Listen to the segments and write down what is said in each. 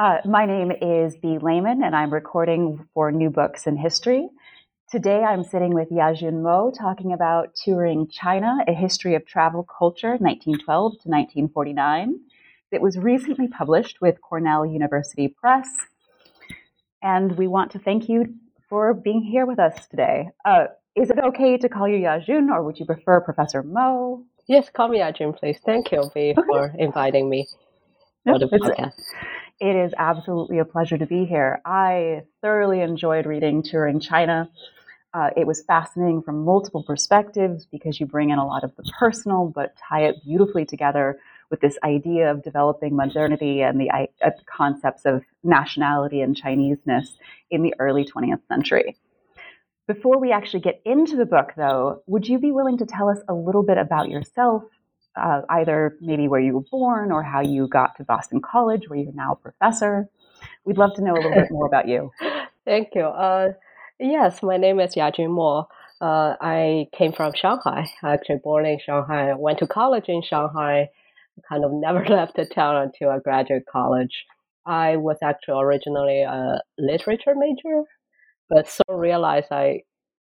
Uh, my name is Bee Lehman, and I'm recording for New Books in History. Today I'm sitting with Yajun Mo talking about Touring China, a history of travel culture, 1912 to 1949. It was recently published with Cornell University Press. And we want to thank you for being here with us today. Uh, is it okay to call you Yajun, or would you prefer Professor Mo? Yes, call me Yajun, please. Thank you, Bee, okay. for inviting me podcast. It is absolutely a pleasure to be here. I thoroughly enjoyed reading Touring China. Uh, it was fascinating from multiple perspectives because you bring in a lot of the personal, but tie it beautifully together with this idea of developing modernity and the uh, concepts of nationality and Chineseness in the early 20th century. Before we actually get into the book, though, would you be willing to tell us a little bit about yourself, uh, either maybe where you were born or how you got to Boston College, where you're now a professor? We'd love to know a little bit more about you. Thank you. Uh, Yes, my name is Yajun Mo. Uh, I came from Shanghai. Actually, born in Shanghai. Went to college in Shanghai. Kind of never left the town until I graduated college. I was actually originally a literature major, but soon realized I,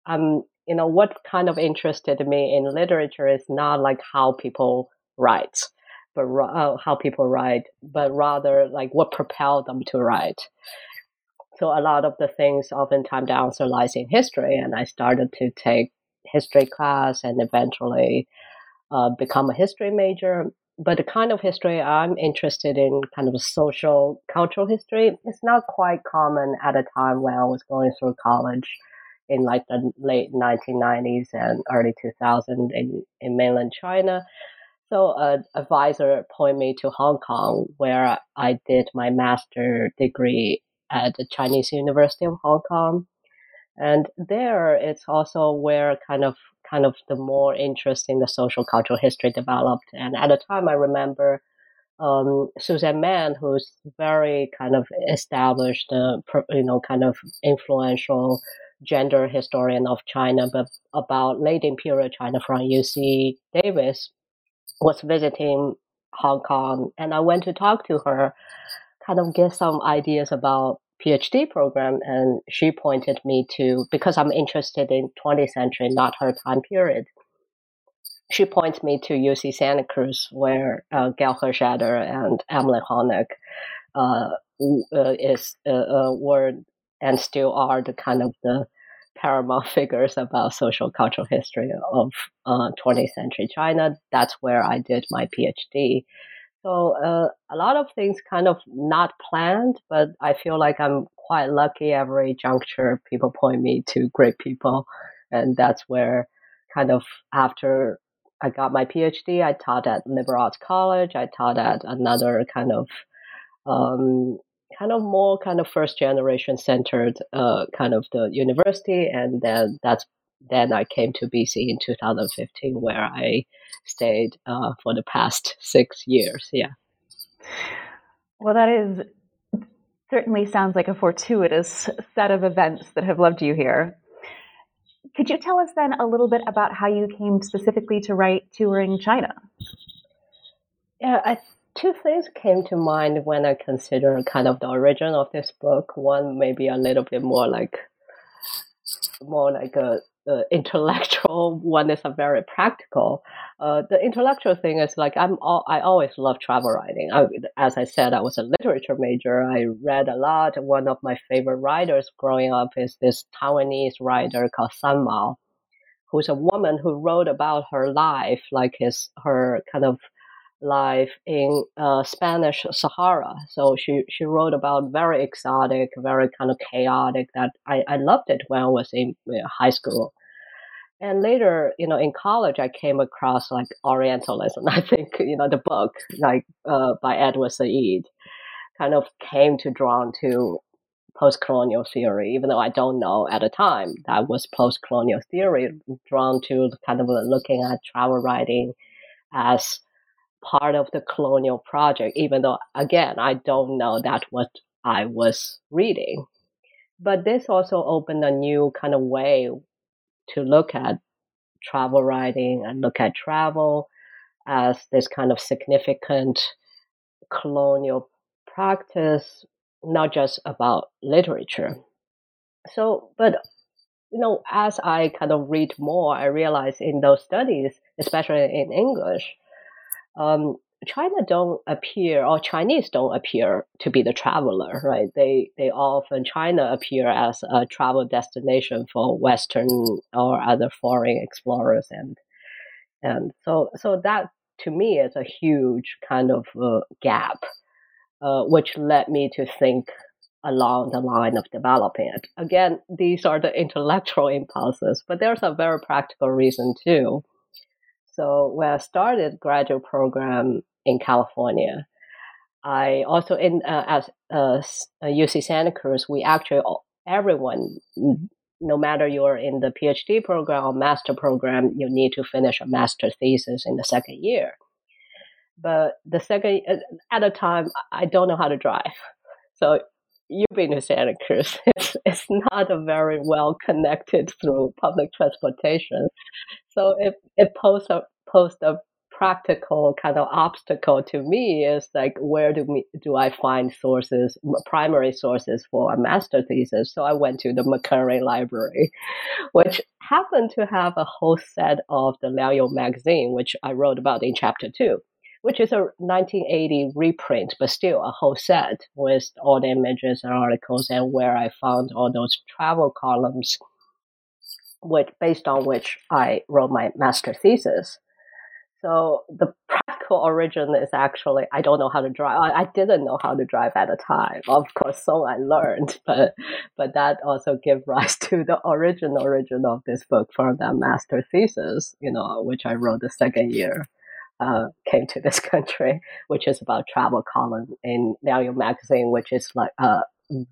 I'm, you know, what kind of interested me in literature is not like how people write, but uh, how people write, but rather like what propelled them to write. So a lot of the things oftentimes the answer lies in history, and I started to take history class and eventually uh, become a history major. But the kind of history I'm interested in, kind of social cultural history, is not quite common at a time when I was going through college in like the late 1990s and early 2000s in, in mainland China. So an advisor pointed me to Hong Kong, where I did my master degree at the Chinese University of Hong Kong. And there, it's also where kind of kind of the more interest in the social cultural history developed. And at the time, I remember um, Susan Mann, who's very kind of established, uh, you know, kind of influential gender historian of China, but about late imperial China from UC Davis, was visiting Hong Kong, and I went to talk to her kind of get some ideas about PhD program, and she pointed me to because I'm interested in 20th century, not her time period. She points me to UC Santa Cruz, where uh, Gail and Emily Honig uh, uh, is uh, uh, were and still are the kind of the paramount figures about social cultural history of 20th uh, century China. That's where I did my PhD. So uh, a lot of things kind of not planned, but I feel like I'm quite lucky every juncture people point me to great people. And that's where kind of after I got my PhD, I taught at liberal arts college. I taught at another kind of, um, kind of more kind of first generation centered, uh, kind of the university. And then that's then I came to BC in 2015, where I stayed uh, for the past six years. Yeah. Well, that is certainly sounds like a fortuitous set of events that have led you here. Could you tell us then a little bit about how you came specifically to write Touring China? Yeah, I, two things came to mind when I consider kind of the origin of this book. One maybe a little bit more like more like a the intellectual one is a very practical. Uh, the intellectual thing is like I'm all, I always love travel writing. I, as I said, I was a literature major. I read a lot. One of my favorite writers growing up is this Taiwanese writer called San Mao, who's a woman who wrote about her life, like his her kind of life in uh, Spanish Sahara. So she, she wrote about very exotic, very kind of chaotic that I, I loved it when I was in high school. And later, you know, in college, I came across like Orientalism. I think, you know, the book like uh, by Edward Said kind of came to drawn to post-colonial theory, even though I don't know at the time that was post-colonial theory, drawn to kind of looking at travel writing as part of the colonial project, even though, again, I don't know that what I was reading. But this also opened a new kind of way to look at travel writing and look at travel as this kind of significant colonial practice, not just about literature. So, but you know, as I kind of read more, I realize in those studies, especially in English, um, China don't appear or Chinese don't appear to be the traveler, right? They they often China appear as a travel destination for Western or other foreign explorers, and and so so that to me is a huge kind of uh, gap, uh, which led me to think along the line of developing it. Again, these are the intellectual impulses, but there's a very practical reason too so when I started graduate program in California, I also in uh, as uh, UC Santa Cruz, we actually everyone, no matter you're in the PhD program or master program, you need to finish a master thesis in the second year. But the second at a time, I don't know how to drive, so you've been to Santa Cruz. It's, it's not a very well connected through public transportation. So it, it posed a, posed a practical kind of obstacle to me is like where do me do I find sources primary sources for a master thesis so I went to the McHenry library which happened to have a whole set of the Liangyou magazine which I wrote about in chapter 2 which is a 1980 reprint, but still a whole set with all the images and articles, and where I found all those travel columns, which based on which I wrote my master thesis. So the practical origin is actually I don't know how to drive. I, I didn't know how to drive at the time. Of course, so I learned, but but that also gave rise to the original origin of this book from that master thesis, you know, which I wrote the second year uh, came to this country, which is about travel column in Liangyou magazine, which is like a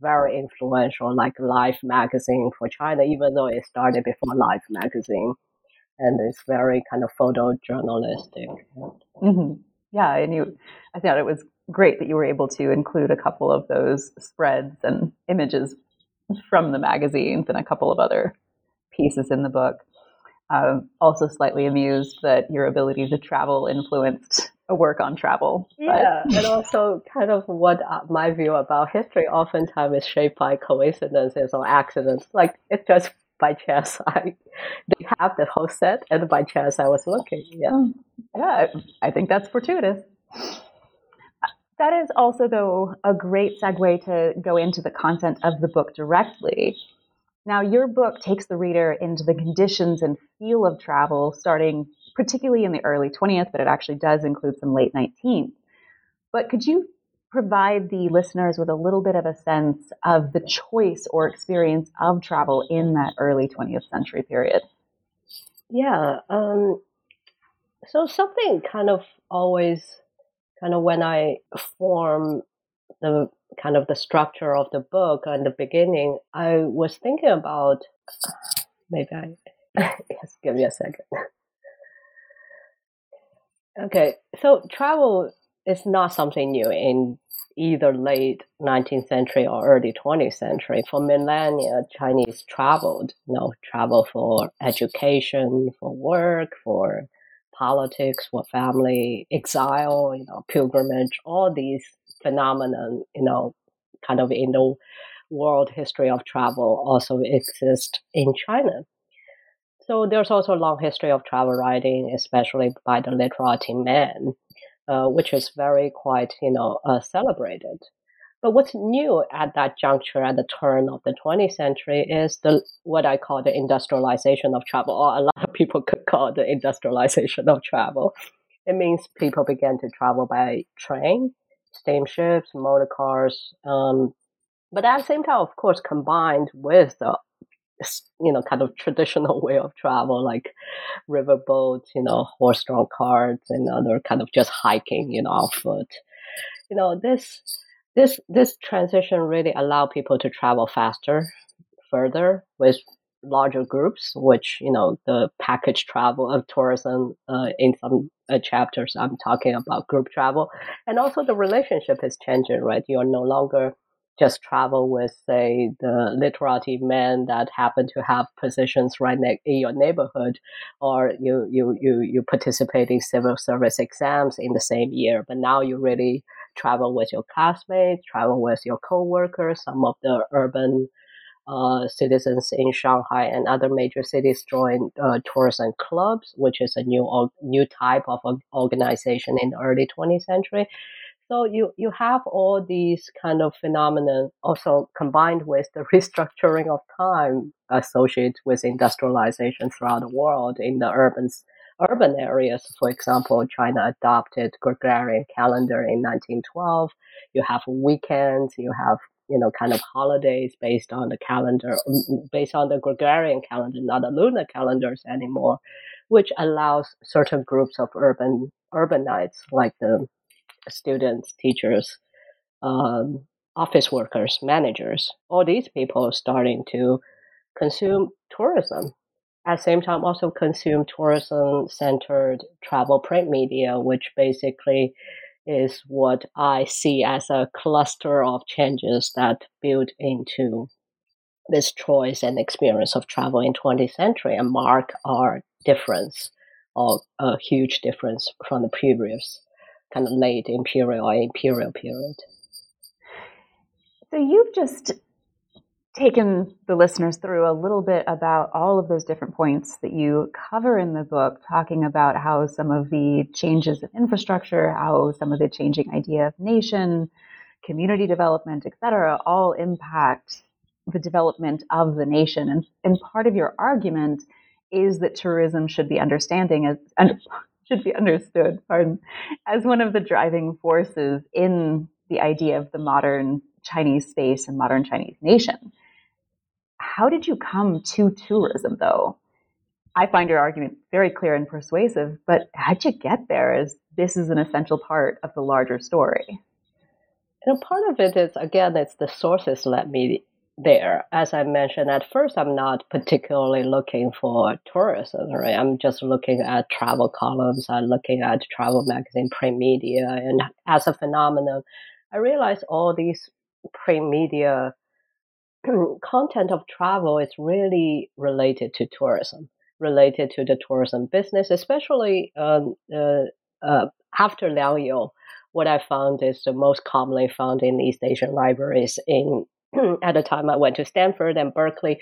very influential, like Life magazine for China, even though it started before Life magazine, and it's very kind of photojournalistic. Mm-hmm. Yeah, and you, I thought it was great that you were able to include a couple of those spreads and images from the magazines and a couple of other pieces in the book. Um, also slightly amused that your ability to travel influenced a work on travel. Yeah, and also kind of what uh, my view about history oftentimes is shaped by coincidences or accidents. Like it's just by chance I they have the whole set, and by chance I was looking. Yeah, oh, yeah, I think that's fortuitous. That is also, though, a great segue to go into the content of the book directly. Now, your book takes the reader into the conditions and feel of travel, starting particularly in the early 20th, but it actually does include some late 19th. But could you provide the listeners with a little bit of a sense of the choice or experience of travel in that early 20th century period? Yeah. Um, so something kind of always, kind of when I form the kind of the structure of the book and the beginning, I was thinking about maybe I just give me a second. Okay, so travel is not something new in either late 19th century or early 20th century. For millennia, Chinese traveled, you know, travel for education, for work, for politics, for family, exile, you know, pilgrimage, all these phenomenon, you know, kind of in the world history of travel also exist in China. so there's also a long history of travel writing, especially by the literati men, uh, which is very quite, you know, uh, celebrated. But what's new at that juncture at the turn of the 20th century is the what I call the industrialization of travel, or a lot of people could call the industrialization of travel. It means people began to travel by train, steamships, motor cars, um, but at the same time, of course, combined with the you know kind of traditional way of travel like riverboats, you know, horse-drawn carts, and other kind of just hiking, you know, on foot. You know this this this transition really allowed people to travel faster, further with larger groups, which you know the package travel of tourism. Uh, in some uh, chapters, I'm talking about group travel, and also the relationship is changing. Right, you are no longer just travel with say the literati men that happen to have positions right ne- in your neighborhood or you, you you you participate in civil service exams in the same year but now you really travel with your classmates, travel with your coworkers, some of the urban uh, citizens in Shanghai and other major cities joined uh, tourism clubs, which is a new new type of organization in the early 20th century. So you you have all these kind of phenomena also combined with the restructuring of time associated with industrialization throughout the world in the urban urban areas. For example, China adopted Gregorian calendar in 1912. You have weekends, you have you know kind of holidays based on the calendar, based on the Gregorian calendar, not the lunar calendars anymore, which allows certain groups of urban urbanites like the students, teachers, um, office workers, managers, all these people starting to consume tourism. At the same time also consume tourism centered travel print media, which basically is what I see as a cluster of changes that build into this choice and experience of travel in 20th century and mark our difference or a huge difference from the previous kind of late imperial or imperial period. So you've just taken the listeners through a little bit about all of those different points that you cover in the book, talking about how some of the changes in infrastructure, how some of the changing idea of nation, community development, et cetera, all impact the development of the nation. And, and part of your argument is that tourism should be understanding as under, should be understood, pardon, as one of the driving forces in the idea of the modern Chinese space and modern Chinese nation. How did you come to tourism, though? I find your argument very clear and persuasive, but how'd you get there? Is this is an essential part of the larger story? And part of it is, again, it's the sources led me there. As I mentioned, at first, I'm not particularly looking for tourism, right? I'm just looking at travel columns, I'm looking at travel magazine, print media, and as a phenomenon, I realized all these print media content of travel is really related to tourism, related to the tourism business, especially um, uh, uh, after Liangyou. What I found is the most commonly found in East Asian libraries in at the time I went to Stanford and Berkeley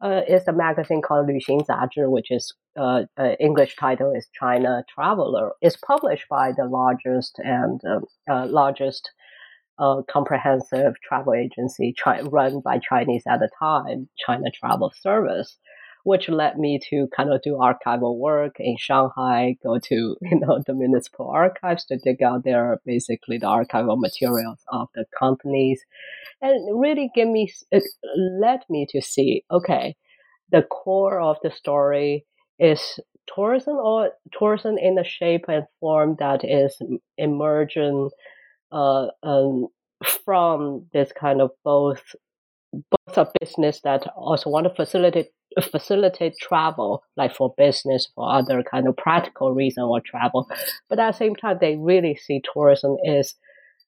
uh, is a magazine called 旅行杂志, which is uh, uh, English title is China Traveler. It's published by the largest and um, uh, largest a comprehensive travel agency run by Chinese at the time, China Travel Service, which led me to kind of do archival work in Shanghai, go to you know the municipal archives to dig out their basically the archival materials of the companies, and really give me it led me to see okay, the core of the story is tourism or tourism in a shape and form that is emergent uh, um, from this kind of both both a business that also want to facilitate facilitate travel, like for business, for other kind of practical reason or travel, but at the same time, they really see tourism is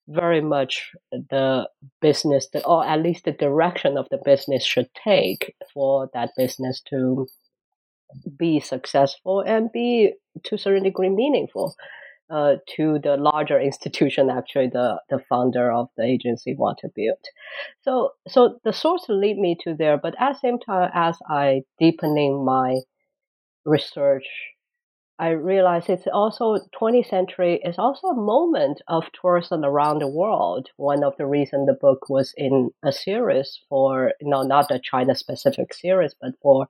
very much the business that, or at least the direction of the business should take for that business to be successful and be to a certain degree meaningful uh, to the larger institution actually the, the founder of the agency want to build. So so the source lead me to there, but at the same time as I deepening my research, I realize it's also 20th century is also a moment of tourism around the world. One of the reasons the book was in a series for, you know, not a China specific series, but for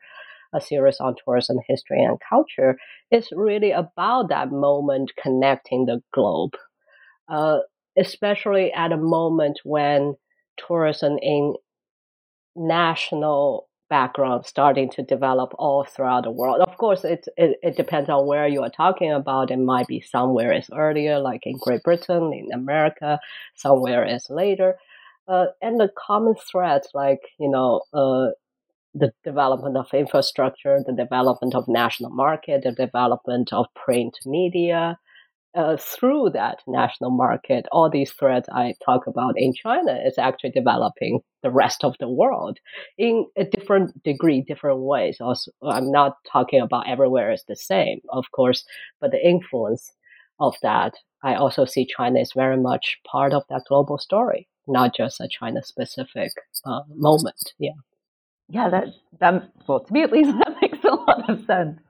a series on tourism history and culture is really about that moment connecting the globe, uh, especially at a moment when tourism in national background starting to develop all throughout the world. Of course, it, it, it depends on where you are talking about. It might be somewhere is earlier, like in Great Britain, in America, somewhere is later. Uh, and the common threads, like, you know, uh, the development of infrastructure, the development of national market, the development of print media, uh, through that national market, all these threads I talk about in China is actually developing the rest of the world in a different degree, different ways. Also, I'm not talking about everywhere is the same, of course, but the influence of that, I also see China is very much part of that global story, not just a China specific uh, moment. Yeah. Yeah, that, that, well, to me at least, that makes a lot of sense.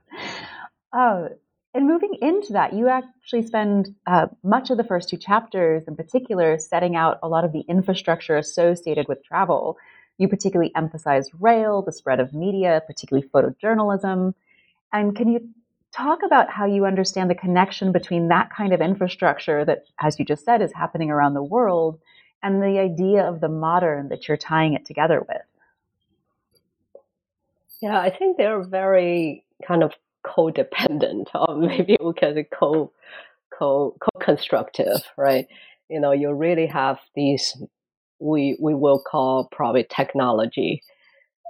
Uh, and moving into that, you actually spend uh, much of the first two chapters in particular setting out a lot of the infrastructure associated with travel. You particularly emphasize rail, the spread of media, particularly photojournalism. And can you talk about how you understand the connection between that kind of infrastructure that, as you just said, is happening around the world and the idea of the modern that you're tying it together with? Yeah, I think they're very kind of codependent or maybe we can co co co-constructive right? You know you really have these we we will call probably technology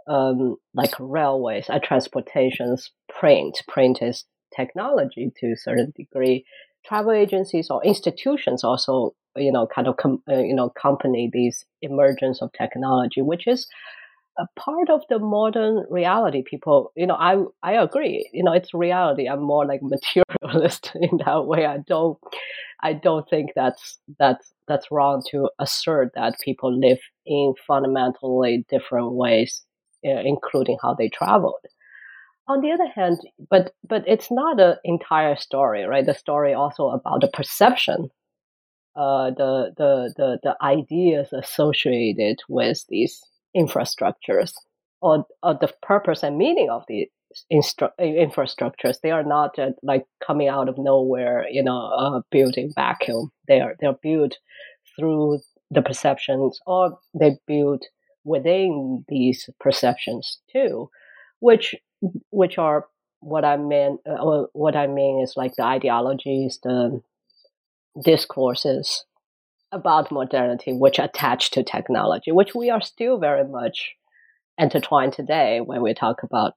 um, like railways and transportations print. Print is technology to a certain degree. Travel agencies or institutions also you know kind of com- uh, you know accompany these emergence of technology which is a part of the modern reality people you know i i agree. You know it's reality. I'm more like materialist in that way. I don't i don't think that's that's that's wrong to assert that people live in fundamentally different ways including how they traveled. On the other hand but but it's not an entire story right? The story also about the perception uh, the, the the the ideas associated with these infrastructures or, or the purpose and meaning of the instru- infrastructures. They are not uh, like coming out of nowhere, you know, uh, building vacuum. They are they're built through the perceptions, or they build within these perceptions too, which which are what I mean. Uh, what I mean is like the ideologies, the discourses, about modernity, which attach to technology, which we are still very much intertwined today when we talk about,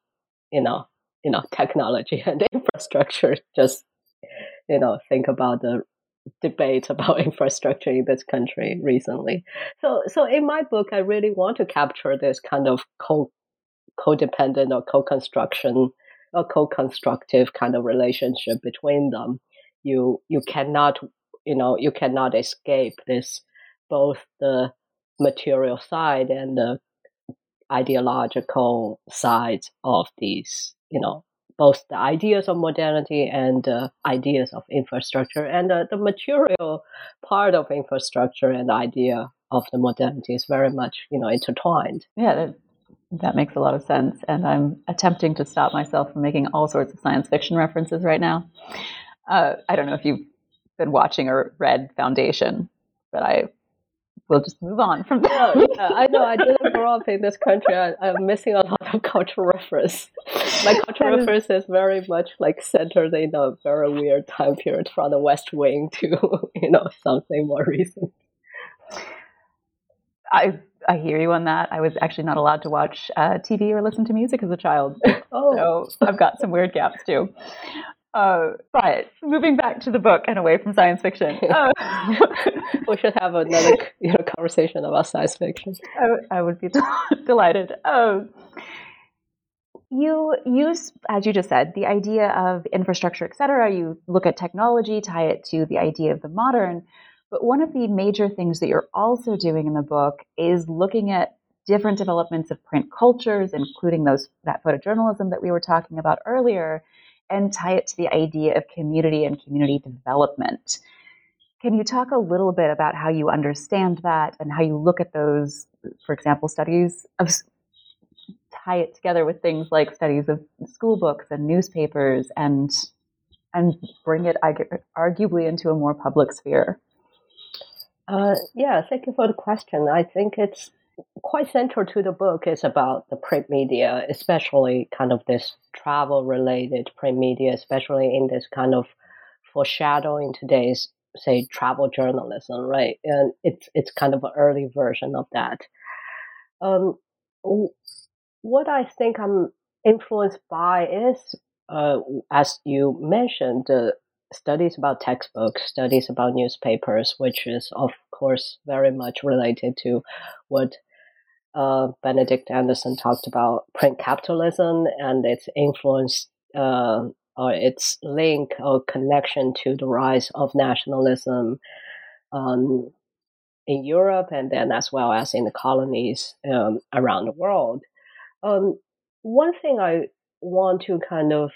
you know, you know, technology and infrastructure. Just, you know, think about the debate about infrastructure in this country recently. So, so in my book, I really want to capture this kind of co codependent or co-construction or co-constructive kind of relationship between them. You you cannot you know you cannot escape this both the material side and the ideological sides of these you know both the ideas of modernity and the ideas of infrastructure and uh, the material part of infrastructure and the idea of the modernity is very much you know intertwined. Yeah that, that makes a lot of sense and i'm attempting to stop myself from making all sorts of science fiction references right now. Uh, i don't know if you been watching or read Foundation, but I will just move on from there. Oh, yeah, I know. I didn't grow up in this country. I, am missing a lot of cultural reference. My cultural reference is very much like centered in a very weird time period from the West Wing to you know something more recent. I I hear you on that. I was actually not allowed to watch uh, TV or listen to music as a child, oh. so I've got some weird gaps too. Uh, right. Moving back to the book and away from science fiction. Uh, we should have another you know, conversation about science fiction. I, I would be delighted. Um, you use, as you just said, the idea of infrastructure, et cetera. You look at technology, tie it to the idea of the modern. But one of the major things that you're also doing in the book is looking at different developments of print cultures, including those that photojournalism that we were talking about earlier, and tie it to the idea of community and community development. Can you talk a little bit about how you understand that and how you look at those, for example, studies of tie it together with things like studies of school books and newspapers and and bring it arguably into a more public sphere? Uh, yeah, thank you for the question. I think it's quite central to the book is about the print media, especially kind of this travel related print media, especially in this kind of foreshadowing today's say travel journalism, right? And it's it's kind of an early version of that. Um, what I think I'm influenced by is, uh, as you mentioned, the studies about textbooks, studies about newspapers, which is of course very much related to what uh, Benedict Anderson talked about print capitalism and its influence uh, or its link or connection to the rise of nationalism um, in Europe and then as well as in the colonies um, around the world. Um, one thing I want to kind of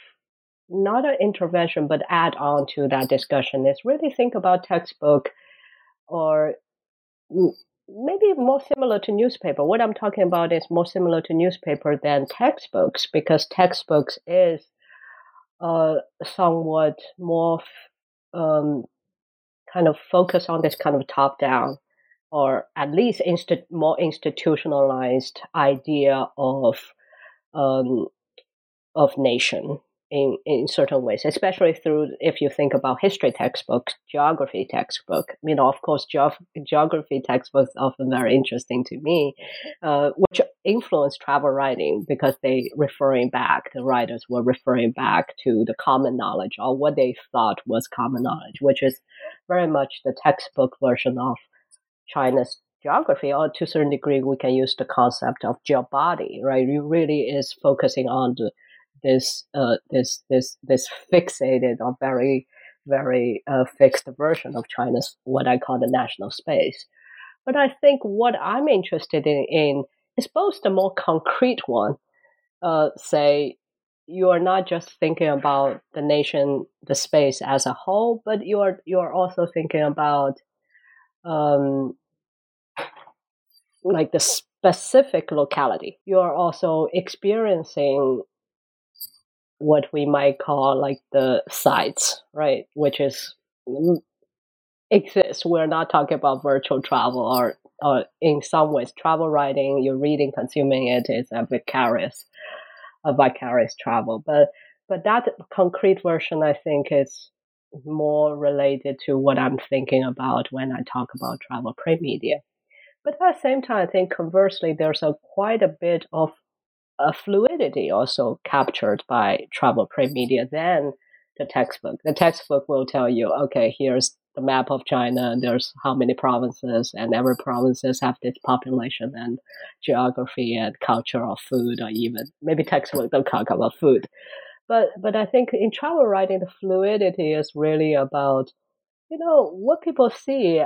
not an intervention but add on to that discussion is really think about textbook or maybe more similar to newspaper. What I'm talking about is more similar to newspaper than textbooks because textbooks is uh, somewhat more um, kind of focus on this kind of top down or at least insti- more institutionalized idea of um, of nation in, in certain ways, especially through if you think about history textbooks, geography textbook. You know, of course, geog- geography textbooks often very interesting to me, uh, which influence travel writing because they referring back. The writers were referring back to the common knowledge or what they thought was common knowledge, which is very much the textbook version of China's geography, or to a certain degree, we can use the concept of geobody, right? It really is focusing on the this uh, this this this fixated or very very uh, fixed version of China's what I call the national space. But I think what I'm interested in, in is both the more concrete one, uh, say you are not just thinking about the nation, the space as a whole, but you are you are also thinking about um, like the specific locality. You are also experiencing what we might call like the sites, right? Which is mm, exists. We're not talking about virtual travel or, or in some ways travel writing. You're reading, consuming it is a vicarious, a vicarious travel. But but that concrete version, I think, is more related to what I'm thinking about when I talk about travel print media. But at the same time, I think conversely, there's a quite a bit of a fluidity also captured by travel print media than the textbook. The textbook will tell you, okay, here's the map of China, there's how many provinces, and every provinces have this population and geography and culture or food, or even maybe textbook don't talk about food. But but I think in travel writing, the fluidity is really about, you know, what people see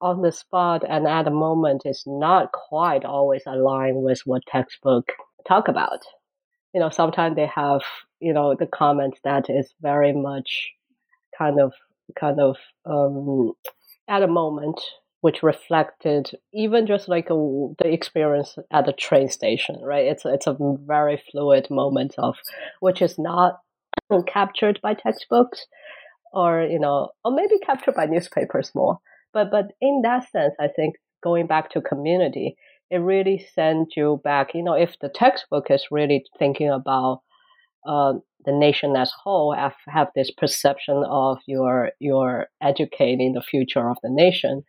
on the spot and at the moment is not quite always aligned with what textbook talk about. You know, sometimes they have, you know, the comments that is very much kind of, kind of, um, at a moment, which reflected even just like a, the experience at the train station, right? It's, it's a very fluid moment of, which is not captured by textbooks or, you know, or maybe captured by newspapers more. But, but in that sense, I think going back to community, it really sends you back. You know, if the textbook is really thinking about uh, the nation as whole, have, have this perception of your your educating the future of the nation.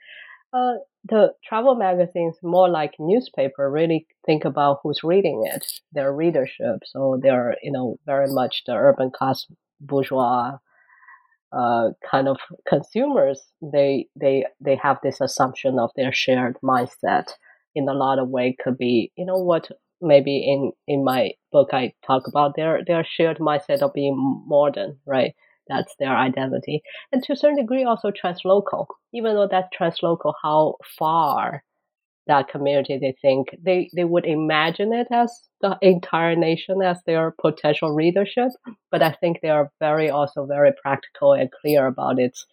Uh, the travel magazines, more like newspaper, really think about who's reading it, their readership. So they're, you know, very much the urban class bourgeois uh, kind of consumers. They they they have this assumption of their shared mindset in a lot of way could be, you know what, maybe in, in my book I talk about their, their shared mindset of being modern, right? That's their identity. And to a certain degree also translocal, even though that's translocal, how far that community, they think they, they would imagine it as the entire nation as their potential readership. But I think they are very also very practical and clear about its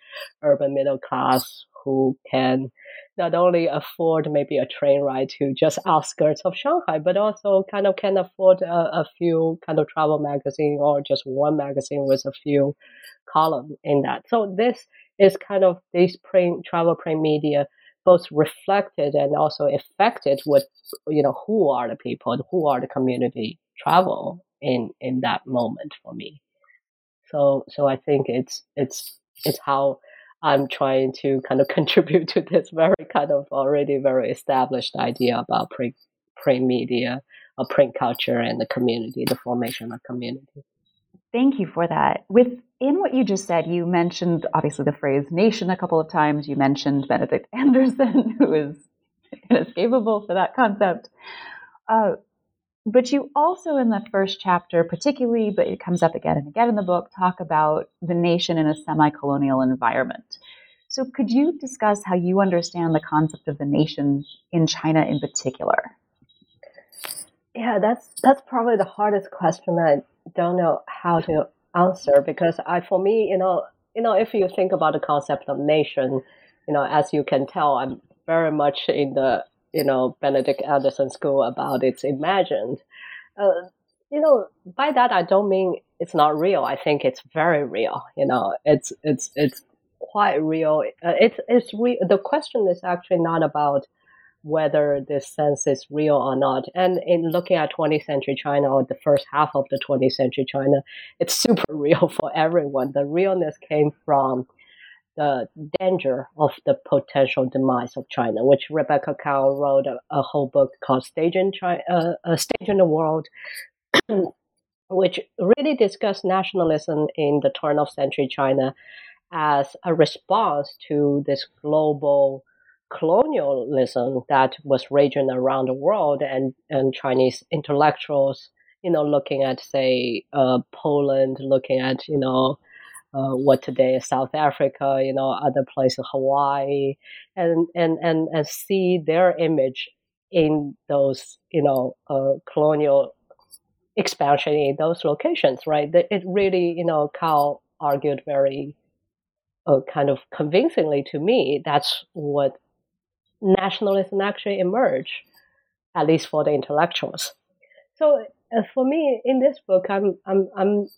urban middle class who can not only afford maybe a train ride to just outskirts of Shanghai, but also kind of can afford a, a few kind of travel magazine or just one magazine with a few columns in that. So this is kind of these print travel print media both reflected and also affected with you know who are the people who are the community travel in in that moment for me so so i think it's it's it's how i'm trying to kind of contribute to this very kind of already very established idea about print print media or print culture and the community the formation of community Thank you for that. Within what you just said, you mentioned obviously the phrase nation a couple of times. You mentioned Benedict Anderson, who is inescapable for that concept. Uh, but you also, in the first chapter, particularly, but it comes up again and again in the book, talk about the nation in a semi colonial environment. So, could you discuss how you understand the concept of the nation in China in particular? Yeah, that's that's probably the hardest question I don't know how to answer because I, for me, you know, you know, if you think about the concept of nation, you know, as you can tell, I'm very much in the, you know, Benedict Anderson school about it's imagined. Uh, you know, by that I don't mean it's not real. I think it's very real. You know, it's it's it's quite real. Uh, it's it's re- the question is actually not about whether this sense is real or not. And in looking at 20th century China or the first half of the 20th century China, it's super real for everyone. The realness came from the danger of the potential demise of China, which Rebecca Karl wrote a, a whole book called Stage in China, uh, a Staging the World, which really discussed nationalism in the turn of century China as a response to this global colonialism that was raging around the world and, and Chinese intellectuals, you know, looking at, say, uh, Poland, looking at, you know, uh, what today is South Africa, you know, other places, Hawaii, and, and, and, and see their image in those, you know, uh, colonial expansion in those locations, right? It really, you know, Karl argued very uh, kind of convincingly to me that's what nationalism actually emerged, at least for the intellectuals. So uh, for me, in this book, I'm I'm I'm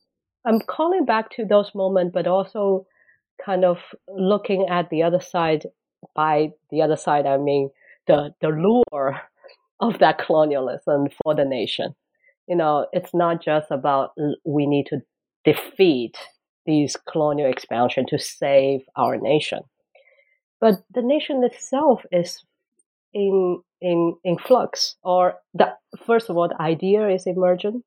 I'm calling back to those moments, but also kind of looking at the other side. By the other side, I mean the the lure of that colonialism for the nation. You know, it's not just about we need to defeat these colonial expansion to save our nation. But the nation itself is in in in flux, or the first of all, the idea is emergent.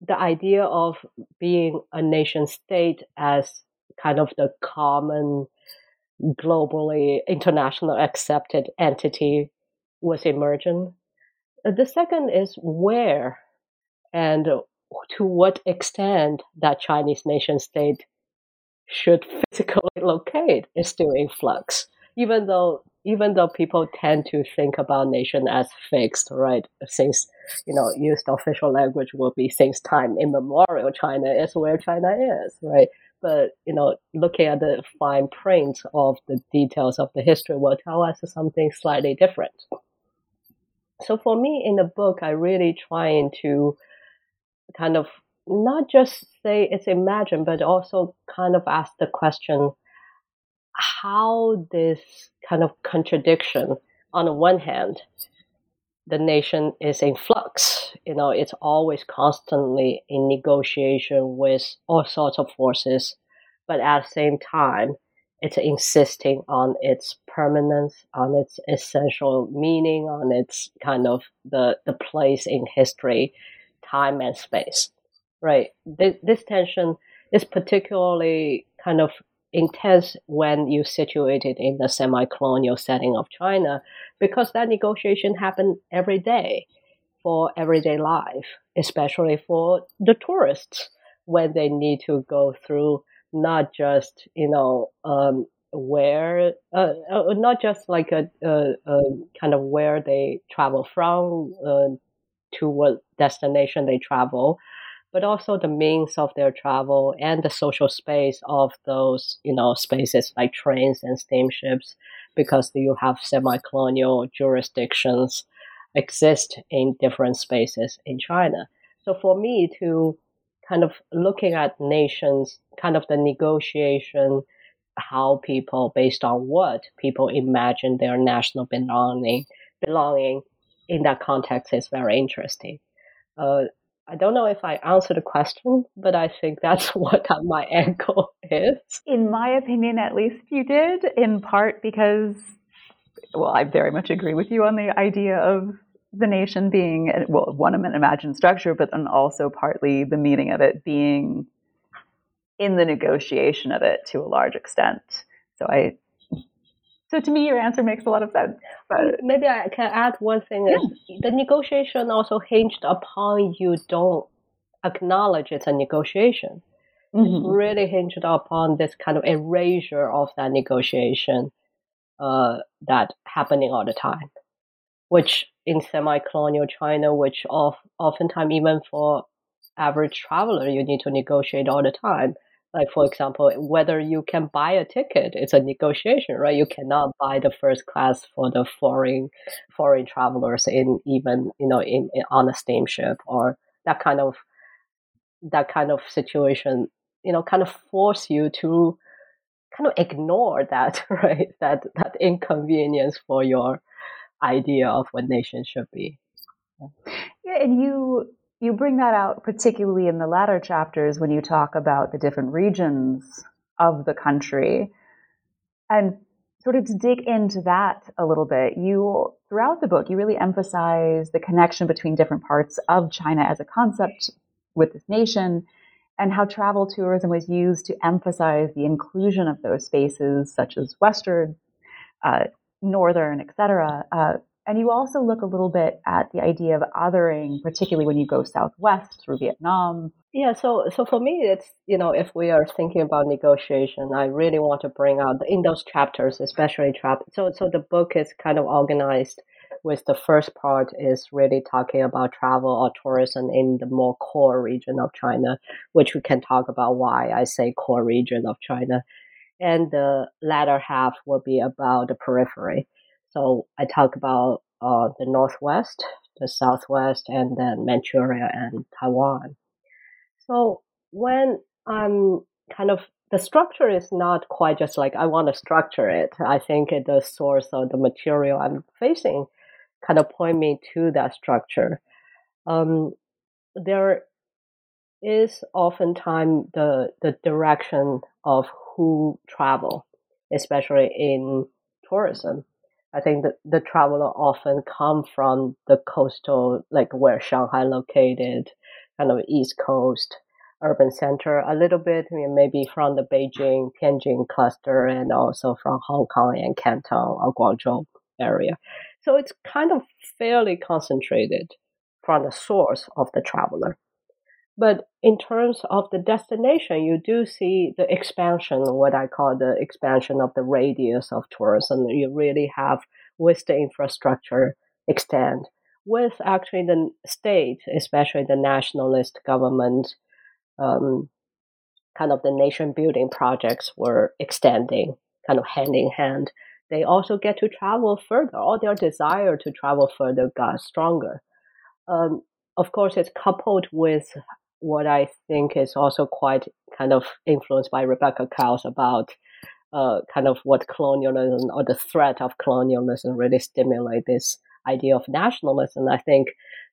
The idea of being a nation state as kind of the common, globally international accepted entity was emergent. Uh, the second is where and to what extent that Chinese nation state should physically locate is still in flux. Even though even though people tend to think about nation as fixed, right? Since you know, used official language will be since time immemorial, China is where China is, right? But you know, looking at the fine print of the details of the history will tell us something slightly different. So for me, in the book, I really trying to kind of not just say it's imagined, but also kind of ask the question how this kind of contradiction, on the one hand, the nation is in flux. You know, it's always constantly in negotiation with all sorts of forces, but at the same time, it's insisting on its permanence, on its essential meaning, on its kind of the, the place in history, time and space right? This, this tension is particularly kind of intense when you situate it in the semi-colonial setting of China, because that negotiation happens every day for everyday life, especially for the tourists when they need to go through not just you know um, where, uh, uh, not just like a, a, a, kind of where they travel from uh, to what destination they travel, but also the means of their travel and the social space of those, you know, spaces like trains and steamships, because you have semi-colonial jurisdictions exist in different spaces in China. So for me to kind of looking at nations, kind of the negotiation, how people, based on what people imagine their national belonging, belonging in that context is very interesting. Uh, I don't know if I answered the question, but I think that's what my angle is. In my opinion, at least you did, in part because, well, I very much agree with you on the idea of the nation being, well, one, an imagined structure, but then also partly the meaning of it being in the negotiation of it to a large extent. So I, so to me, your answer makes a lot of sense. But maybe I can add one thing: yeah. is the negotiation also hinged upon you don't acknowledge it's a negotiation. Mm-hmm. It's really hinged upon this kind of erasure of that negotiation uh, that happening all the time, which in semi-colonial China, which of, oftentimes even for average traveler, you need to negotiate all the time. Like for example, whether you can buy a ticket, it's a negotiation, right? You cannot buy the first class for the foreign foreign travelers in even you know in, in on a steamship or that kind of that kind of situation. You know, kind of force you to kind of ignore that, right? That that inconvenience for your idea of what nation should be. Yeah, and you you bring that out particularly in the latter chapters when you talk about the different regions of the country. And sort of to dig into that a little bit, you throughout the book you really emphasize the connection between different parts of China as a concept with this nation and how travel tourism was used to emphasize the inclusion of those spaces such as western uh, northern, etc. Uh, and you also look a little bit at the idea of othering, particularly when you go southwest through Vietnam. Yeah, so so for me, it's you know if we are thinking about negotiation, I really want to bring out in those chapters, especially chapter. So so the book is kind of organized with the first part is really talking about travel or tourism in the more core region of China, which we can talk about why I say core region of China and the latter half will be about the periphery. So I talk about uh, the northwest, the southwest, and then Manchuria and Taiwan. So when I'm kind of the structure is not quite just like I want to structure it. I think the source of the material I'm facing kind of point me to that structure. Um, there is oftentimes the the direction of who travel, especially in tourism. I think that the traveler often come from the coastal, like where Shanghai located, kind of East Coast urban center, a little bit, I mean, maybe from the Beijing, Tianjin cluster, and also from Hong Kong and Canton or Guangzhou area. So it's kind of fairly concentrated from the source of the traveler. But in terms of the destination, you do see the expansion, what I call the expansion of the radius of tourism. You really have with the infrastructure extend, with actually the state, especially the nationalist government, um, kind of the nation building projects were extending, kind of hand in hand. They also get to travel further, or their desire to travel further got stronger. Um, of course, it's coupled with what I think is also quite kind of influenced by Rebecca Karl about uh, kind of what colonialism or the threat of colonialism really stimulate this idea of nationalism. I think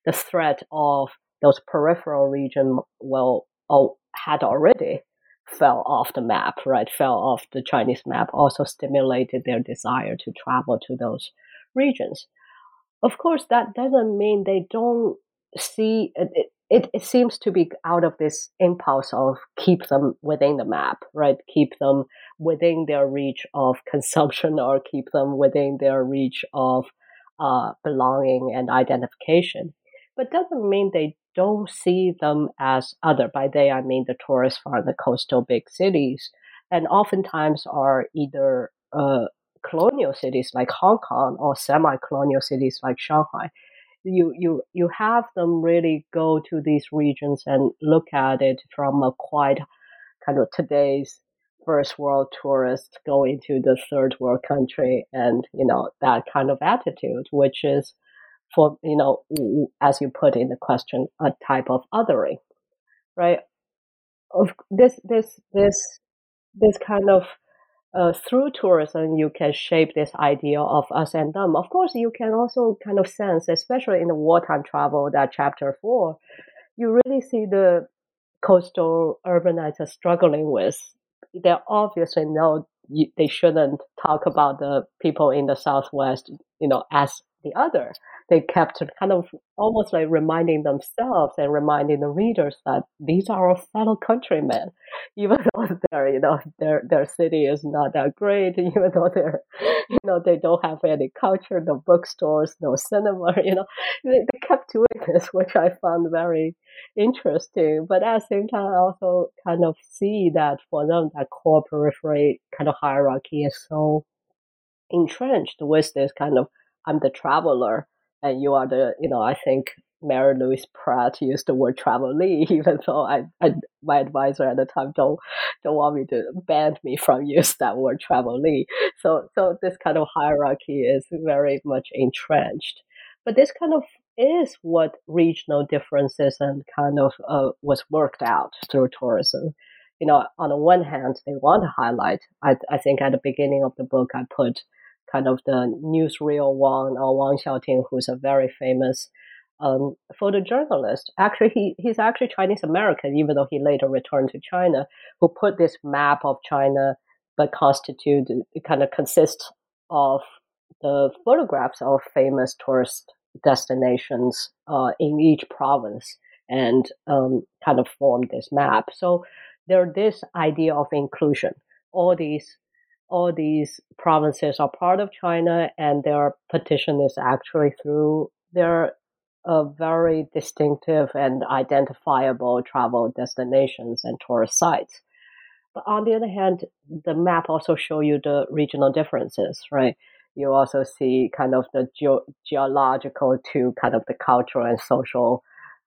the threat of those peripheral regions well oh, had already fell off the map, right? Fell off the Chinese map, also stimulated their desire to travel to those regions. Of course, that doesn't mean they don't see it, it, it seems to be out of this impulse of keep them within the map, right? Keep them within their reach of consumption or keep them within their reach of uh, belonging and identification. But doesn't mean they don't see them as other. By they, I mean the tourists from the coastal big cities and oftentimes are either uh, colonial cities like Hong Kong or semi-colonial cities like Shanghai. You you you have them really go to these regions and look at it from a quite kind of today's first world tourist going to the third world country and you know that kind of attitude which is for you know as you put in the question a type of othering right? Of this this this this kind of uh, through tourism, you can shape this idea of us and them. Of course, you can also kind of sense, especially in the wartime travel, that chapter four, you really see the coastal urbanizers struggling with. They obviously know they shouldn't talk about the people in the southwest, you know, as the other they kept kind of almost like reminding themselves and reminding the readers that these are our fellow countrymen, even though their you know their their city is not that great, even though they're you know they don't have any culture, no bookstores, no cinema, you know, they, they kept doing this, which I found very interesting. But at the same time, I also kind of see that for them that core periphery kind of hierarchy is so entrenched with this kind of I'm the traveler and you are the you know I think Mary Louise Pratt used the word travelee, even though I, I, my advisor at the time don't don't want me to ban me from use that word travelee. So so this kind of hierarchy is very much entrenched. But this kind of is what regional differences and kind of uh, was worked out through tourism. You know, on the one hand, they want to highlight. I, I think at the beginning of the book, I put kind of the newsreel Wang or Wang Xiaoting, who's a very famous um, photojournalist. Actually, he, he's actually Chinese American, even though he later returned to China, who put this map of China, but constitute, it kind of consists of the photographs of famous tourist destinations uh, in each province and um, kind of form this map. So there this idea of inclusion. All these all these provinces are part of China, and their petition is actually through their uh, very distinctive and identifiable travel destinations and tourist sites. But on the other hand, the map also show you the regional differences, right? You also see kind of the ge- geological to kind of the cultural and social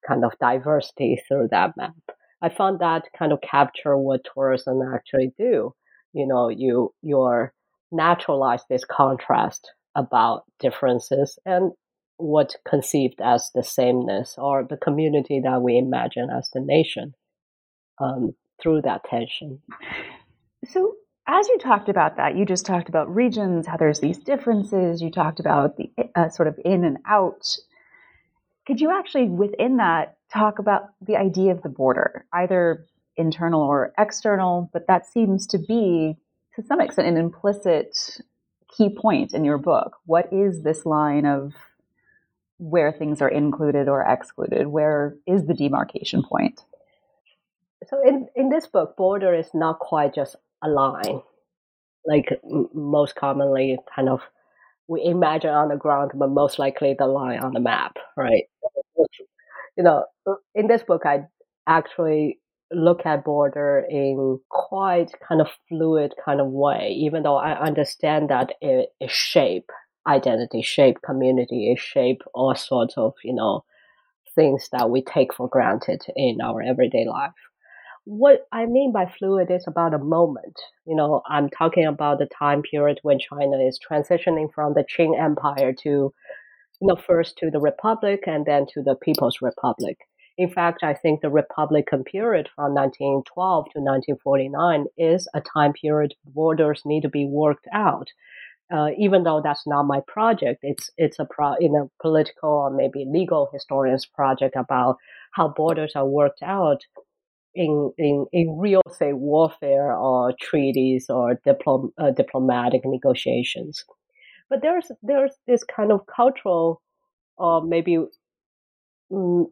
kind of diversity through that map. I found that kind of capture what tourism actually do you know you you're naturalize this contrast about differences and what conceived as the sameness or the community that we imagine as the nation um, through that tension. So, as you talked about that, you just talked about regions, how there's these differences. You talked about the uh, sort of in and out. Could you actually, within that, talk about the idea of the border, either internal or external, but that seems to be, to some extent, an implicit key point in your book. What is this line of where things are included or excluded? Where is the demarcation point? So, in, in this book, border is not quite just a line, like m- most commonly, kind of we imagine on the ground, but most likely the line on the map, right? You know, in this book, I actually look at border in quite kind of fluid kind of way, even though I understand that it, shape identity, shape community, it shape all sorts of, you know, things that we take for granted in our everyday life. What I mean by fluid is about a moment. You know, I'm talking about the time period when China is transitioning from the Qing Empire to, you know, first to the Republic and then to the People's Republic in fact, I think the Republican period from 1912 to 1949 is a time period borders need to be worked out. Uh, even though that's not my project, it's it's a pro, in a political or maybe legal historian's project about how borders are worked out in in, in real say warfare or treaties or diplom, uh, diplomatic negotiations. But there's there's this kind of cultural or maybe mm,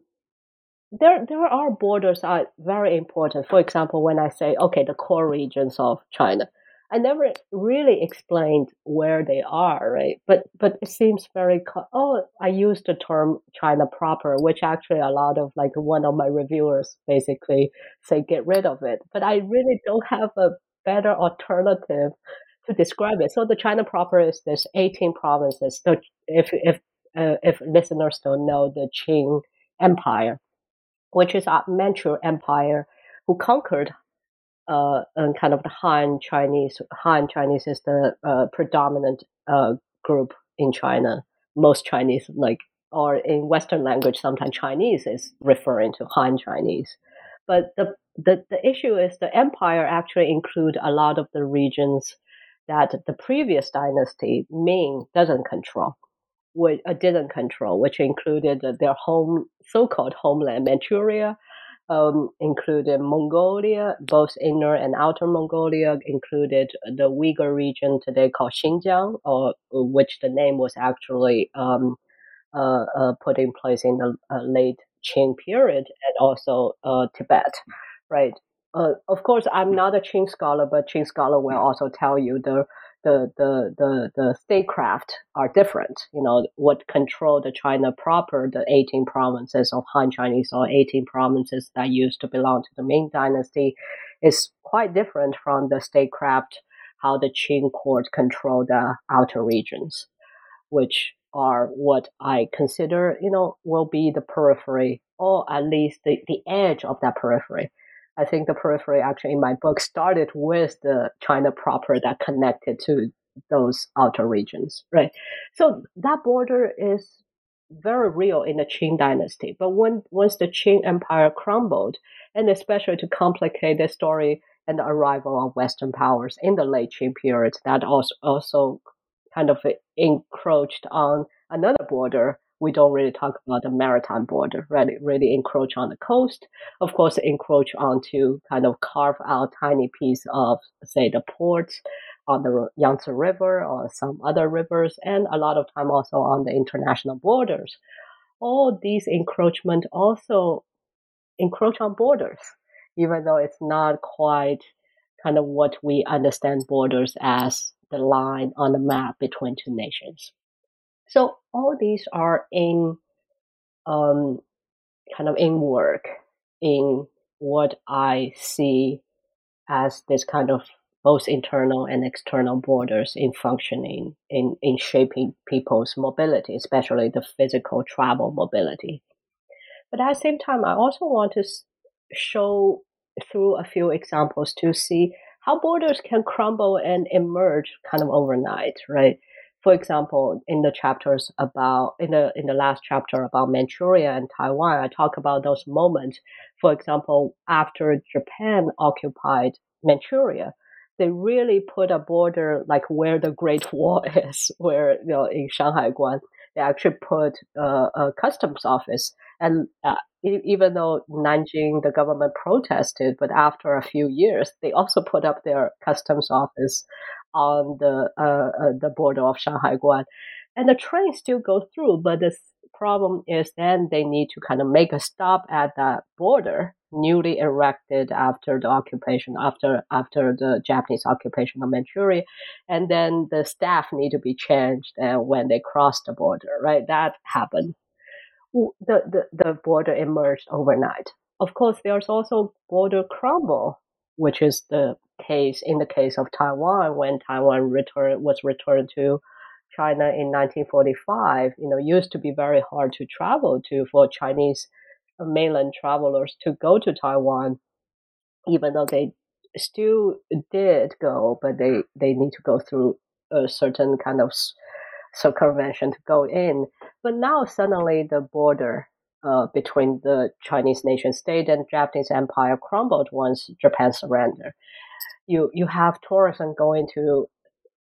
there there are borders are very important. For example, when I say okay, the core regions of China, I never really explained where they are, right? But but it seems very oh, I used the term China proper, which actually a lot of like one of my reviewers basically say get rid of it. But I really don't have a better alternative to describe it. So the China proper is this 18 provinces. So if if uh, if listeners don't know the Qing Empire, which is a Manchu Empire, who conquered uh, and kind of the Han Chinese. Han Chinese is the uh, predominant uh, group in China. Most Chinese, like, or in Western language, sometimes Chinese is referring to Han Chinese. But the, the, the issue is the empire actually include a lot of the regions that the previous dynasty, Ming, doesn't control, which, uh, didn't control, which included their home, so-called homeland, Manchuria, um, included Mongolia, both inner and outer Mongolia, included the Uyghur region today called Xinjiang, or which the name was actually um, uh, uh, put in place in the uh, late Qing period, and also uh, Tibet, right? Uh, of course, I'm not a Qing scholar, but Qing scholar will also tell you the the the the, the statecraft are different. You know what control the China proper, the 18 provinces of Han Chinese or 18 provinces that used to belong to the Ming Dynasty, is quite different from the statecraft how the Qing court control the outer regions, which are what I consider, you know, will be the periphery or at least the, the edge of that periphery. I think the periphery actually in my book started with the China proper that connected to those outer regions, right? So that border is very real in the Qing dynasty. But when once the Qing Empire crumbled, and especially to complicate the story and the arrival of Western powers in the late Qing period, that also also kind of encroached on another border we don't really talk about the maritime border, really, really encroach on the coast. Of course, encroach onto kind of carve out tiny piece of, say, the ports on the Yangtze River or some other rivers, and a lot of time also on the international borders. All these encroachment also encroach on borders, even though it's not quite kind of what we understand borders as the line on the map between two nations. So all these are in um, kind of in work in what I see as this kind of both internal and external borders in functioning in, in shaping people's mobility, especially the physical travel mobility. But at the same time, I also want to show through a few examples to see how borders can crumble and emerge kind of overnight, right? For example, in the chapters about in the in the last chapter about Manchuria and Taiwan, I talk about those moments. For example, after Japan occupied Manchuria, they really put a border like where the Great Wall is, where you know in Shanhaiguan, they actually put uh, a customs office. And uh, even though Nanjing, the government protested, but after a few years, they also put up their customs office on the uh, uh, the border of Shanhaiguan, and the train still goes through. But the problem is then they need to kind of make a stop at that border, newly erected after the occupation, after after the Japanese occupation of Manchuria, and then the staff need to be changed uh, when they cross the border. Right, that happened. The, the the border emerged overnight. Of course, there's also border crumble, which is the case in the case of Taiwan when Taiwan was returned to China in 1945, you know, used to be very hard to travel to for Chinese mainland travelers to go to Taiwan, even though they still did go, but they, they need to go through a certain kind of circumvention to go in. But now suddenly the border uh, between the Chinese nation state and Japanese empire crumbled once Japan surrendered you you have tourism going to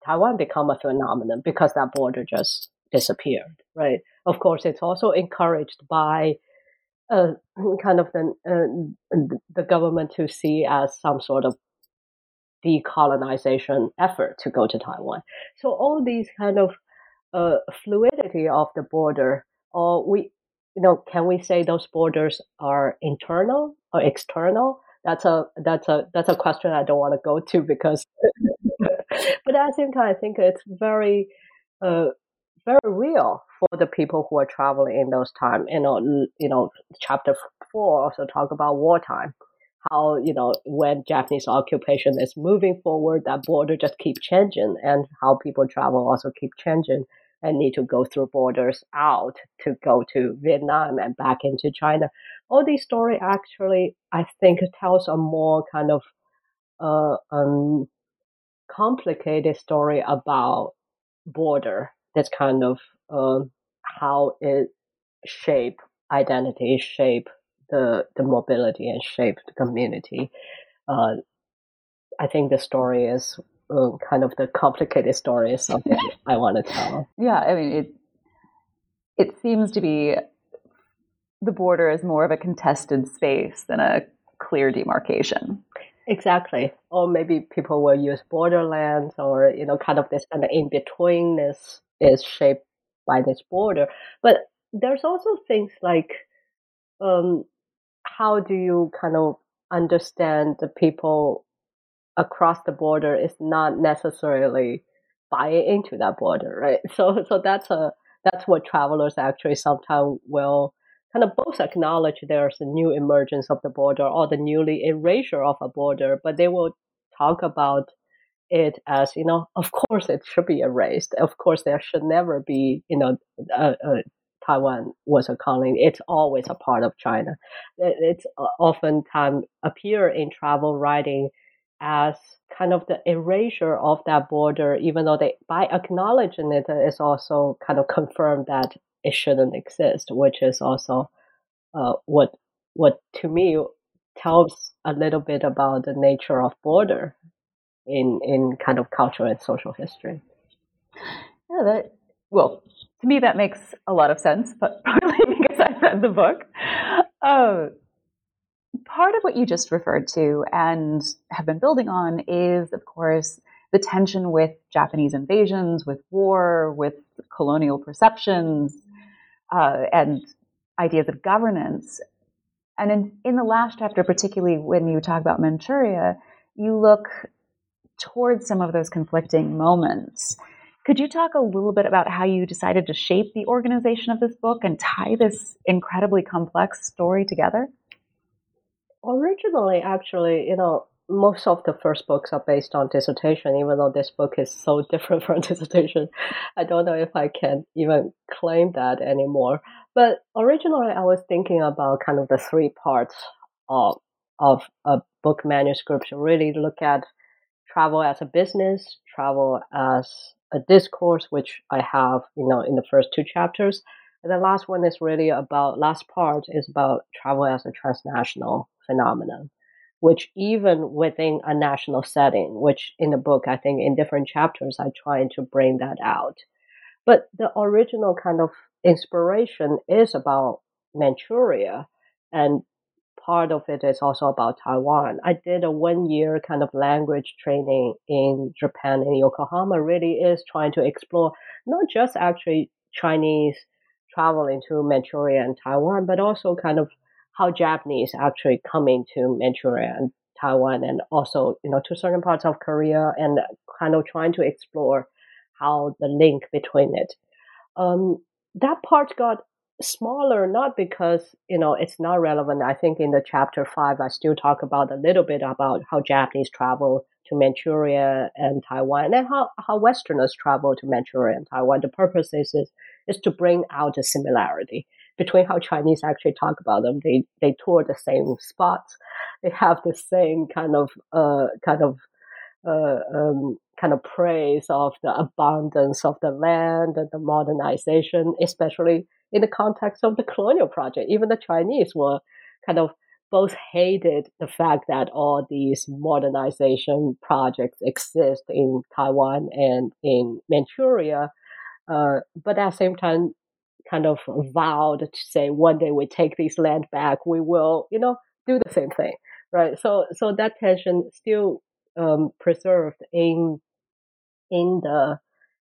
Taiwan become a phenomenon because that border just disappeared, right? Of course, it's also encouraged by uh, kind of the uh, the government to see as some sort of decolonization effort to go to Taiwan. So all these kind of uh, fluidity of the border, or we, you know, can we say those borders are internal or external? That's a that's a that's a question I don't want to go to because, but at the same time, I think it's very, uh, very real for the people who are traveling in those times. You know, you know, chapter four also talk about wartime, how you know when Japanese occupation is moving forward, that border just keep changing, and how people travel also keep changing and need to go through borders out to go to Vietnam and back into China. All these story actually, I think, tells a more kind of uh, um, complicated story about border. That's kind of um, how it shape identity, shape the the mobility, and shape the community. Uh, I think the story is uh, kind of the complicated story is something I want to tell. Yeah, I mean it. It seems to be the border is more of a contested space than a clear demarcation. Exactly. Or maybe people will use borderlands or, you know, kind of this kind of in betweenness is shaped by this border. But there's also things like um, how do you kind of understand the people across the border is not necessarily buying into that border, right? So so that's a that's what travelers actually sometimes will kind of both acknowledge there's a new emergence of the border or the newly erasure of a border, but they will talk about it as, you know, of course it should be erased. Of course there should never be, you know, uh, uh, Taiwan was a colony. It's always a part of China. It's oftentimes appear in travel writing as kind of the erasure of that border, even though they, by acknowledging it, it's also kind of confirmed that it shouldn't exist, which is also uh, what what to me tells a little bit about the nature of border in in kind of cultural and social history. Yeah, that well, to me that makes a lot of sense, but partly because I've read the book. Uh, part of what you just referred to and have been building on is, of course, the tension with Japanese invasions, with war, with colonial perceptions, uh, and ideas of governance. And in, in the last chapter, particularly when you talk about Manchuria, you look towards some of those conflicting moments. Could you talk a little bit about how you decided to shape the organization of this book and tie this incredibly complex story together? Originally, actually, you know, most of the first books are based on dissertation, even though this book is so different from dissertation. I don't know if I can even claim that anymore. But originally, I was thinking about kind of the three parts of of a book manuscript. Really look at travel as a business, travel as a discourse, which I have, you know, in the first two chapters. And the last one is really about last part is about travel as a transnational phenomenon which even within a national setting, which in the book, I think in different chapters, I try to bring that out. But the original kind of inspiration is about Manchuria and part of it is also about Taiwan. I did a one year kind of language training in Japan in Yokohama really is trying to explore not just actually Chinese traveling to Manchuria and Taiwan, but also kind of how Japanese actually come into Manchuria and Taiwan and also, you know, to certain parts of Korea and kind of trying to explore how the link between it. Um, that part got smaller, not because, you know, it's not relevant. I think in the chapter five, I still talk about a little bit about how Japanese travel to Manchuria and Taiwan and how, how Westerners travel to Manchuria and Taiwan. The purpose is, is, is to bring out a similarity between how Chinese actually talk about them. They they tour the same spots. They have the same kind of uh kind of uh, um, kind of praise of the abundance of the land and the modernization, especially in the context of the colonial project. Even the Chinese were kind of both hated the fact that all these modernization projects exist in Taiwan and in Manchuria, uh, but at the same time, kind of vowed to say one day we take this land back, we will, you know, do the same thing, right? So, so that tension still um, preserved in in the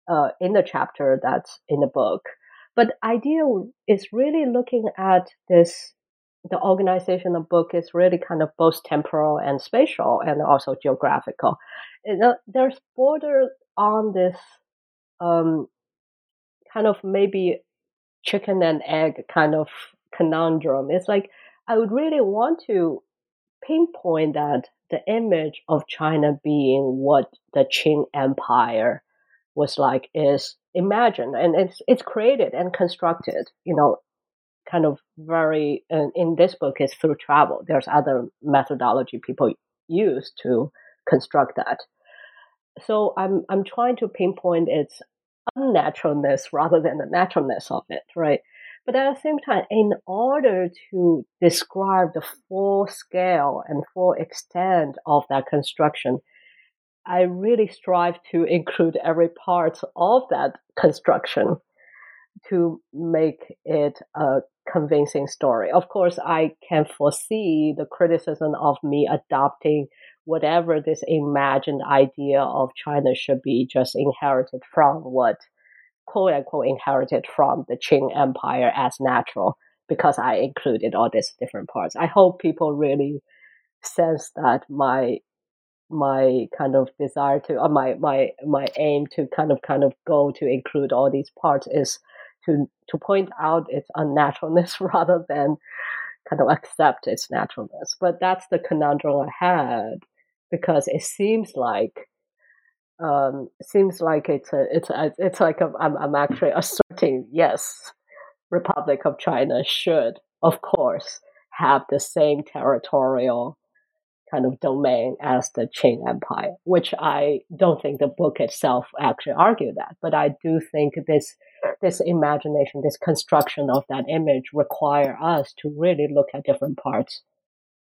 uh, in the chapter that's in the book. But idea is really looking at this. The organization of book is really kind of both temporal and spatial, and also geographical. there's border on this um, kind of maybe chicken and egg kind of conundrum. It's like I would really want to pinpoint that the image of China being what the Qing Empire was like is imagined and it's it's created and constructed. You know, kind of very uh, in this book is through travel. There's other methodology people use to construct that. So I'm I'm trying to pinpoint its unnaturalness rather than the naturalness of it, right? But at the same time, in order to describe the full scale and full extent of that construction, I really strive to include every part of that construction to make it a convincing story. Of course, I can foresee the criticism of me adopting whatever this imagined idea of China should be just inherited from what quote unquote inherited from the Qing Empire as natural because I included all these different parts. I hope people really sense that my my kind of desire to or my my my aim to kind of kind of go to include all these parts is to to point out its unnaturalness rather than kind of accept its naturalness. But that's the conundrum I had because it seems like um, seems like it's a it's a, it's like i am I'm actually asserting yes, Republic of China should of course have the same territorial kind of domain as the Qing Empire, which I don't think the book itself actually argued that, but I do think this this imagination, this construction of that image require us to really look at different parts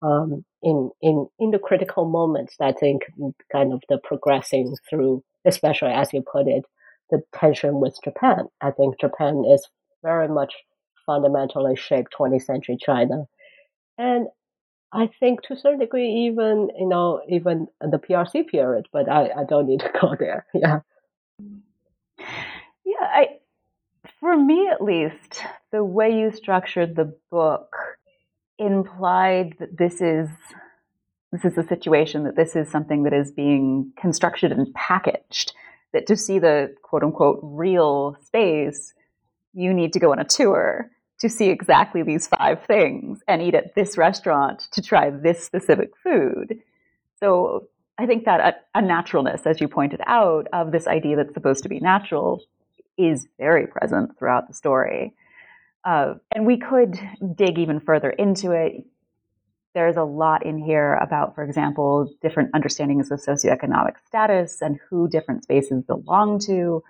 um, in in in the critical moments. I think kind of the progressing through, especially as you put it, the tension with Japan. I think Japan is very much fundamentally shaped 20th century China, and I think to a certain degree, even you know, even the PRC period, but I, I don't need to go there. Yeah. Yeah, I for me at least, the way you structured the book implied that this is this is a situation that this is something that is being constructed and packaged. That to see the quote unquote real space, you need to go on a tour to see exactly these five things and eat at this restaurant to try this specific food. So I think that a, a naturalness, as you pointed out, of this idea that's supposed to be natural is very present throughout the story. Uh, and we could dig even further into it. There's a lot in here about, for example, different understandings of socioeconomic status and who different spaces belong to.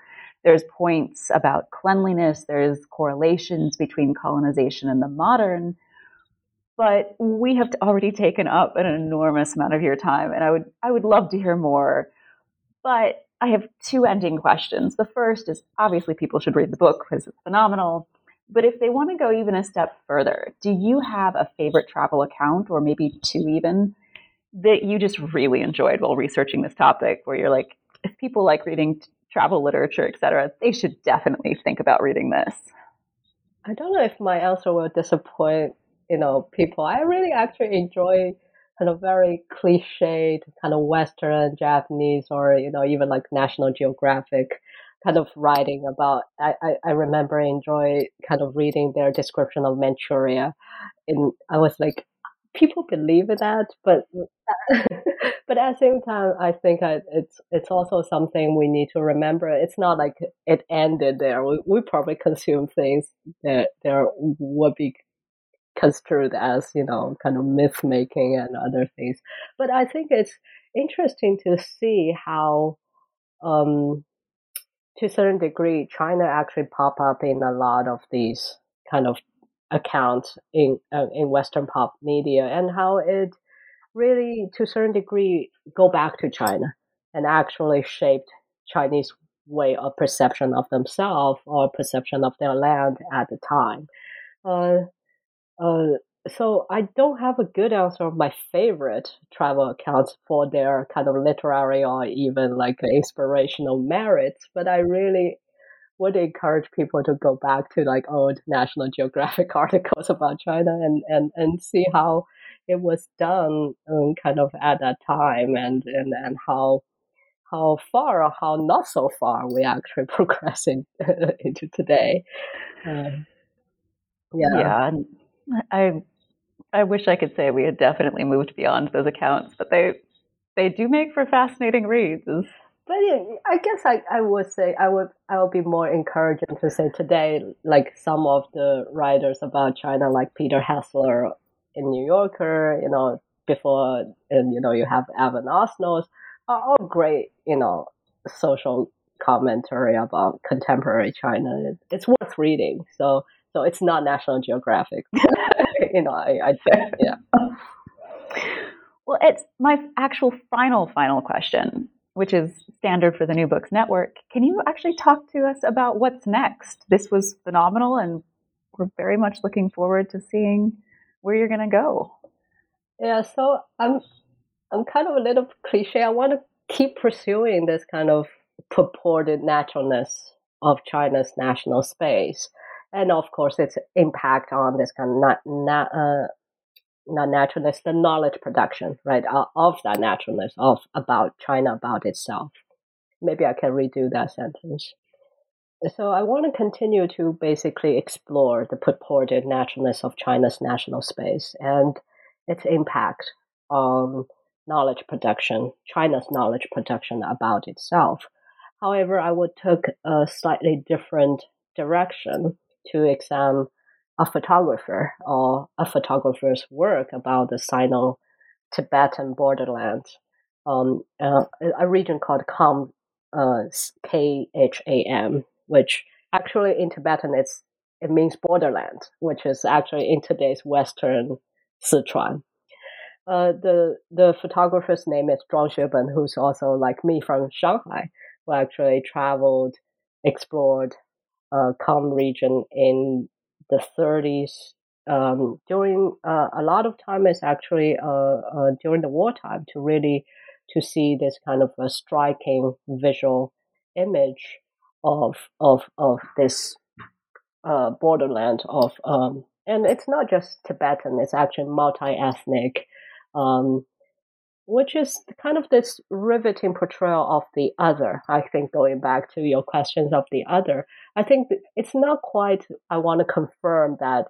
There's points about cleanliness. There's correlations between colonization and the modern. But we have already taken up an enormous amount of your time, and I would I would love to hear more. But I have two ending questions. The first is obviously people should read the book because it's phenomenal. But if they want to go even a step further, do you have a favorite travel account, or maybe two even, that you just really enjoyed while researching this topic, where you're like, if people like reading travel literature, et cetera, they should definitely think about reading this? I don't know if my answer will disappoint, you know, people. I really actually enjoy kind of very cliched kind of Western Japanese or, you know, even like National Geographic kind of writing about I, I, I remember enjoy kind of reading their description of Manchuria. And I was like people believe that but but at the same time I think I, it's it's also something we need to remember. It's not like it ended there. We, we probably consume things that there would be construed as you know kind of myth making and other things. But i think it's interesting to see how um, to a certain degree china actually pop up in a lot of these kind of accounts in uh, in western pop media and how it really to a certain degree go back to china and actually shaped chinese way of perception of themselves or perception of their land at the time. Uh, uh, so I don't have a good answer of my favorite travel accounts for their kind of literary or even like inspirational merits, but I really would encourage people to go back to like old National Geographic articles about China and, and, and see how it was done um, kind of at that time and, and, and how how far or how not so far we actually progressing into today. Uh, yeah. yeah I I wish I could say we had definitely moved beyond those accounts, but they they do make for fascinating reads. But yeah, I guess I, I would say I would I would be more encouraging to say today, like some of the writers about China, like Peter Hessler in New Yorker, you know, before, and you know, you have Evan Osnos, are all great, you know, social commentary about contemporary China. It's worth reading. So so it's not National Geographic. you know, I, I yeah. Well, it's my actual final final question, which is standard for the New Books Network. Can you actually talk to us about what's next? This was phenomenal, and we're very much looking forward to seeing where you're going to go. Yeah, so I'm I'm kind of a little cliche. I want to keep pursuing this kind of purported naturalness of China's national space and of course its impact on this kind of not not uh, not naturalness, the knowledge production, right, of that naturalness of about China, about itself. Maybe I can redo that sentence. So I want to continue to basically explore the purported naturalness of China's national space and its impact on knowledge production, China's knowledge production about itself. However, I would take a slightly different direction to examine a photographer or a photographer's work about the Sino-Tibetan borderland, um, uh, a region called Kham, uh, K-H-A-M, which actually in Tibetan it's it means borderland, which is actually in today's Western Sichuan. Uh, the the photographer's name is Zhuang Xueben, who's also like me from Shanghai, who actually traveled, explored uh, Kham region in the 30s. Um, during uh, a lot of time is actually uh, uh, during the wartime to really to see this kind of a striking visual image of of of this uh, borderland of um, and it's not just Tibetan; it's actually multi-ethnic. Um, which is kind of this riveting portrayal of the other. I think going back to your questions of the other, I think it's not quite, I want to confirm that,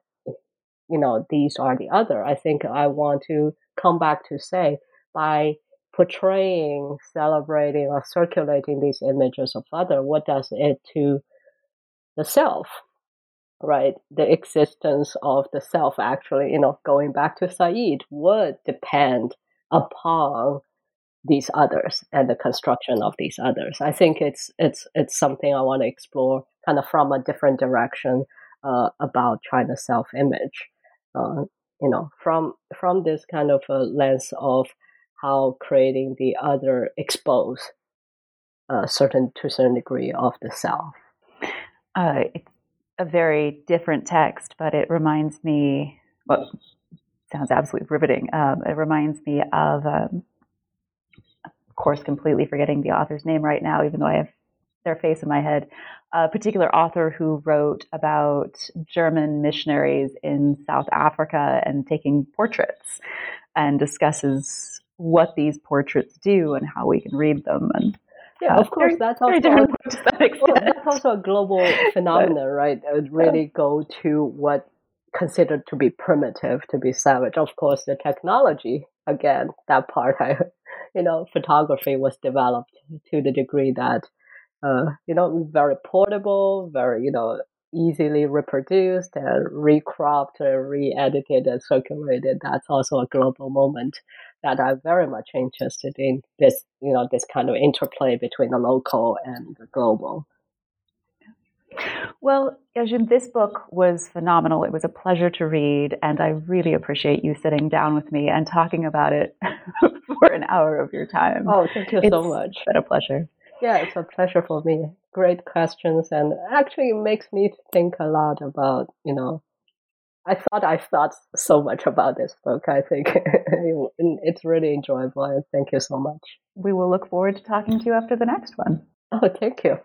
you know, these are the other. I think I want to come back to say by portraying, celebrating, or circulating these images of other, what does it to the self? Right, the existence of the self actually, you know, going back to Said would depend upon these others and the construction of these others. I think it's it's it's something I want to explore kind of from a different direction uh, about China's self image. Uh, you know, from from this kind of a lens of how creating the other expose a uh, certain to a certain degree of the self. Uh, it's a very different text, but it reminds me. Well, sounds absolutely riveting. Um, it reminds me of, um, of course, completely forgetting the author's name right now, even though I have their face in my head. A particular author who wrote about German missionaries in South Africa and taking portraits and discusses what these portraits do and how we can read them. And yeah, uh, of course, that's also a, well, that's also a global phenomenon, right? It would really go to what considered to be primitive, to be savage. Of course, the technology, again, that part, I, you know, photography was developed to the degree that, uh, you know, very portable, very, you know, easily reproduced and recropped and re-edited and circulated. That's also a global moment that I'm very much interested in this, you know, this kind of interplay between the local and the global. Well, Yajun, this book was phenomenal. It was a pleasure to read, and I really appreciate you sitting down with me and talking about it for an hour of your time. Oh, thank you it's so much. It's been a pleasure. Yeah, it's a pleasure for me. Great questions, and actually makes me think a lot about, you know, I thought I thought so much about this book. I think it's really enjoyable, and thank you so much. We will look forward to talking to you after the next one. Oh, thank you.